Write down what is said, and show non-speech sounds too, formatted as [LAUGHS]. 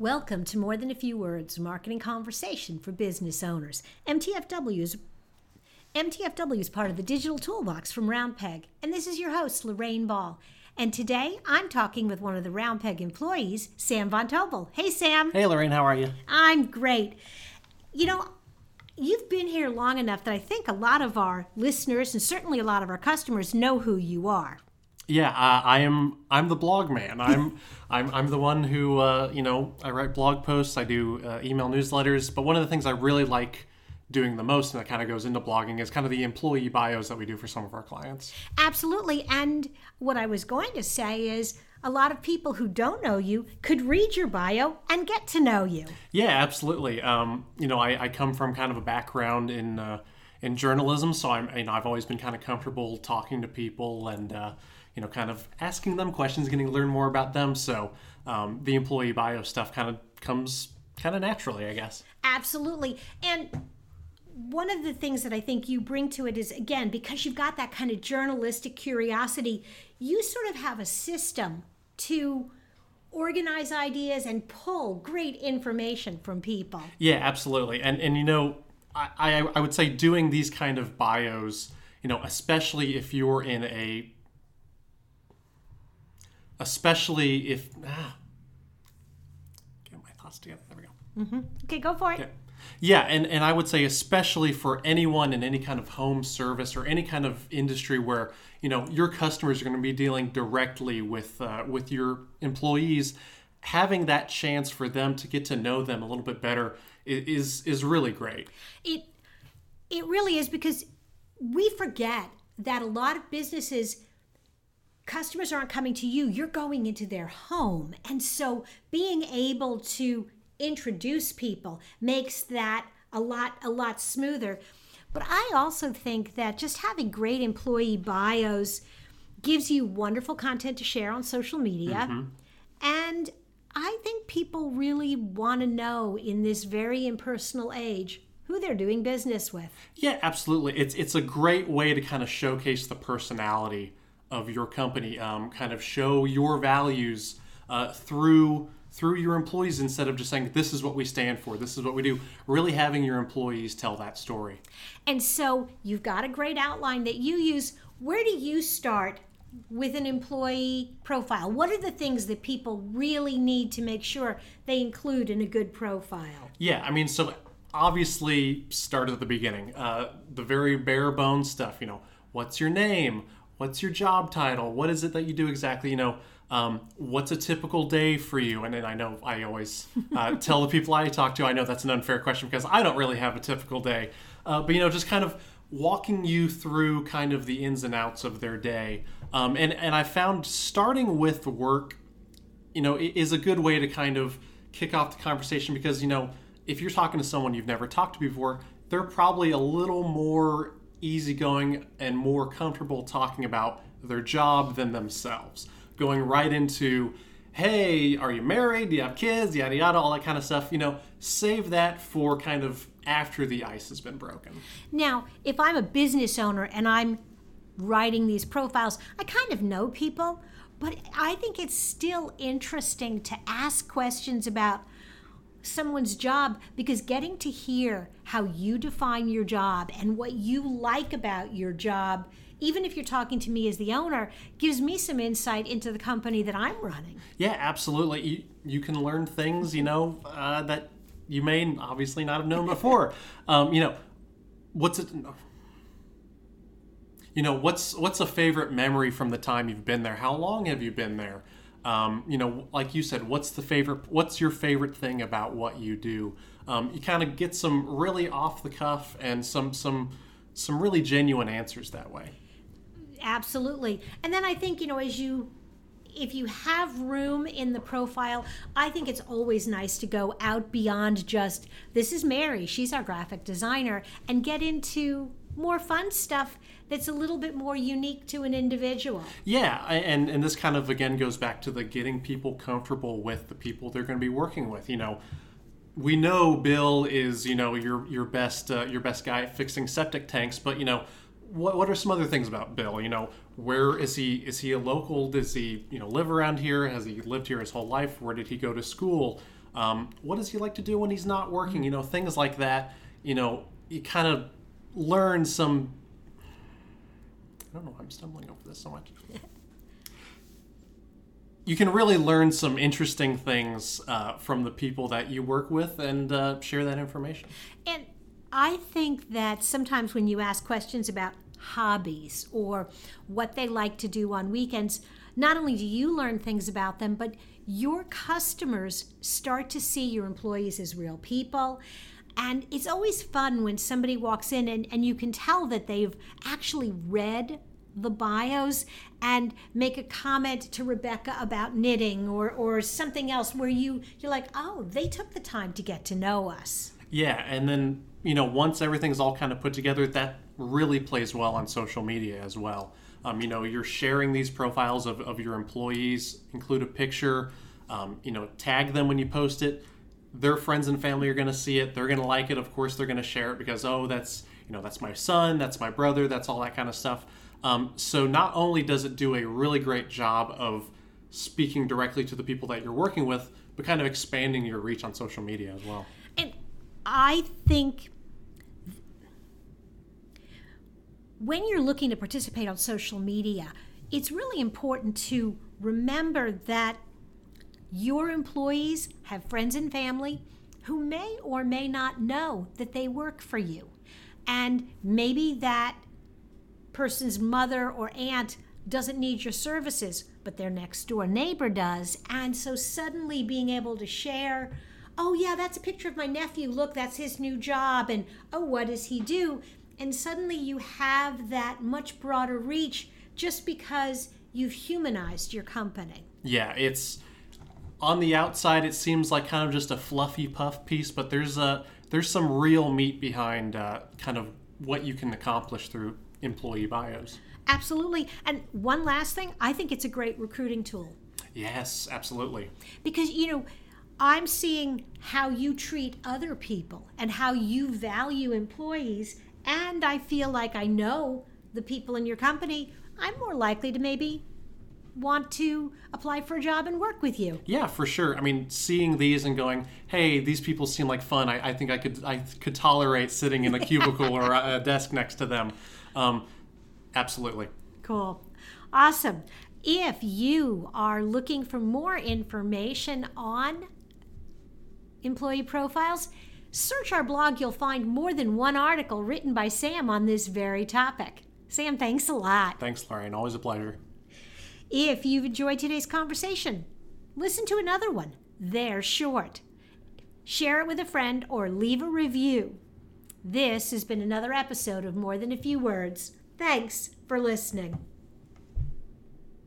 Welcome to More Than a Few Words Marketing Conversation for Business Owners. MTFW is, MTFW is part of the digital toolbox from Roundpeg, and this is your host, Lorraine Ball. And today I'm talking with one of the Roundpeg employees, Sam Von Tobel. Hey, Sam. Hey, Lorraine, how are you? I'm great. You know, you've been here long enough that I think a lot of our listeners and certainly a lot of our customers know who you are. Yeah, uh, I am. I'm the blog man. I'm. [LAUGHS] I'm. I'm the one who. Uh, you know, I write blog posts. I do uh, email newsletters. But one of the things I really like doing the most, and that kind of goes into blogging, is kind of the employee bios that we do for some of our clients. Absolutely. And what I was going to say is a lot of people who don't know you could read your bio and get to know you. Yeah, absolutely. Um, you know, I, I come from kind of a background in uh, in journalism, so I'm. You know, I've always been kind of comfortable talking to people and. Uh, you know, kind of asking them questions, getting to learn more about them. So um, the employee bio stuff kind of comes kind of naturally, I guess. Absolutely. And one of the things that I think you bring to it is again, because you've got that kind of journalistic curiosity, you sort of have a system to organize ideas and pull great information from people. Yeah, absolutely. And and you know, I, I, I would say doing these kind of bios, you know, especially if you're in a especially if ah, get my thoughts together. There we go. Mm-hmm. Okay, go for it. Okay. Yeah, and, and I would say especially for anyone in any kind of home service or any kind of industry where you know your customers are going to be dealing directly with uh, with your employees, having that chance for them to get to know them a little bit better is is really great. It it really is because we forget that a lot of businesses customers aren't coming to you, you're going into their home. And so being able to introduce people makes that a lot a lot smoother. But I also think that just having great employee bios gives you wonderful content to share on social media. Mm-hmm. And I think people really want to know in this very impersonal age who they're doing business with. Yeah, absolutely. It's it's a great way to kind of showcase the personality of your company. Um, kind of show your values uh, through through your employees instead of just saying this is what we stand for. This is what we do. Really having your employees tell that story. And so you've got a great outline that you use. Where do you start with an employee profile? What are the things that people really need to make sure they include in a good profile? Yeah i mean so obviously start at the beginning. Uh, the very bare bones stuff you know what's your name what's your job title? What is it that you do exactly? You know um, what's a typical day for you? And then i know i always uh, [LAUGHS] tell the people i talk to i know that's an unfair question because i don't really have a typical day. Uh, but you know just kind of walking you through kind of the ins and outs of their day. Um, and and i found starting with work you know is a good way to kind of kick off the conversation because you know if you're talking to someone you've never talked to before they're probably a little more easygoing and more comfortable talking about their job than themselves. Going right into, hey, are you married? Do you have kids? Yada yada, all that kind of stuff. You know, save that for kind of after the ice has been broken. Now, if I'm a business owner and I'm writing these profiles, I kind of know people, but I think it's still interesting to ask questions about someone's job because getting to hear how you define your job and what you like about your job even if you're talking to me as the owner gives me some insight into the company that i'm running. Yeah absolutely. You, you can learn things you know uh, that you may obviously not have known [LAUGHS] before. Um, you know what's it you know what's what's a favorite memory from the time you've been there? How long have you been there um, you know, like you said, what's the favorite? What's your favorite thing about what you do? Um, you kind of get some really off the cuff and some some some really genuine answers that way. Absolutely, and then I think you know as you if you have room in the profile, I think it's always nice to go out beyond just this is Mary, she's our graphic designer, and get into more fun stuff that's a little bit more unique to an individual. Yeah, and and this kind of again goes back to the getting people comfortable with the people they're going to be working with. You know, we know Bill is you know your your best uh, your best guy at fixing septic tanks, but you know. What, what are some other things about Bill? You know, where is he? Is he a local? Does he, you know, live around here? Has he lived here his whole life? Where did he go to school? Um, what does he like to do when he's not working? You know, things like that. You know, you kind of learn some. I don't know why I'm stumbling over this so much. you can really learn some interesting things uh, from the people that you work with and uh, share that information. And I think that sometimes when you ask questions about hobbies or what they like to do on weekends, not only do you learn things about them, but your customers start to see your employees as real people. And it's always fun when somebody walks in and, and you can tell that they've actually read the bios and make a comment to Rebecca about knitting or, or something else where you, you're like, oh, they took the time to get to know us. Yeah, and then, you know, once everything's all kind of put together, that really plays well on social media as well. Um, you know, you're sharing these profiles of, of your employees, include a picture, um, you know, tag them when you post it. Their friends and family are going to see it. They're going to like it. Of course, they're going to share it because, oh, that's, you know, that's my son, that's my brother, that's all that kind of stuff. Um, so not only does it do a really great job of speaking directly to the people that you're working with, but kind of expanding your reach on social media as well. And I think when you're looking to participate on social media, it's really important to remember that your employees have friends and family who may or may not know that they work for you. And maybe that person's mother or aunt doesn't need your services, but their next door neighbor does. And so suddenly being able to share, oh, yeah, that's a picture of my nephew. Look, that's his new job. And oh, what does he do? And suddenly you have that much broader reach just because you've humanized your company. Yeah, it's on the outside it seems like kind of just a fluffy puff piece, but there's a there's some real meat behind uh, kind of what you can accomplish through employee bios. Absolutely. And one last thing, I think it's a great recruiting tool. Yes, absolutely. Because you know, I'm seeing how you treat other people and how you value employees and I feel like I know the people in your company, I'm more likely to maybe want to apply for a job and work with you. Yeah, for sure. I mean, seeing these and going, "Hey, these people seem like fun. I, I think I could I could tolerate sitting in a [LAUGHS] cubicle or a desk next to them." Um, absolutely. Cool, awesome. If you are looking for more information on employee profiles, Search our blog, you'll find more than one article written by Sam on this very topic. Sam, thanks a lot. Thanks, Lorraine. Always a pleasure. If you've enjoyed today's conversation, listen to another one. They're short. Share it with a friend or leave a review. This has been another episode of More Than a Few Words. Thanks for listening.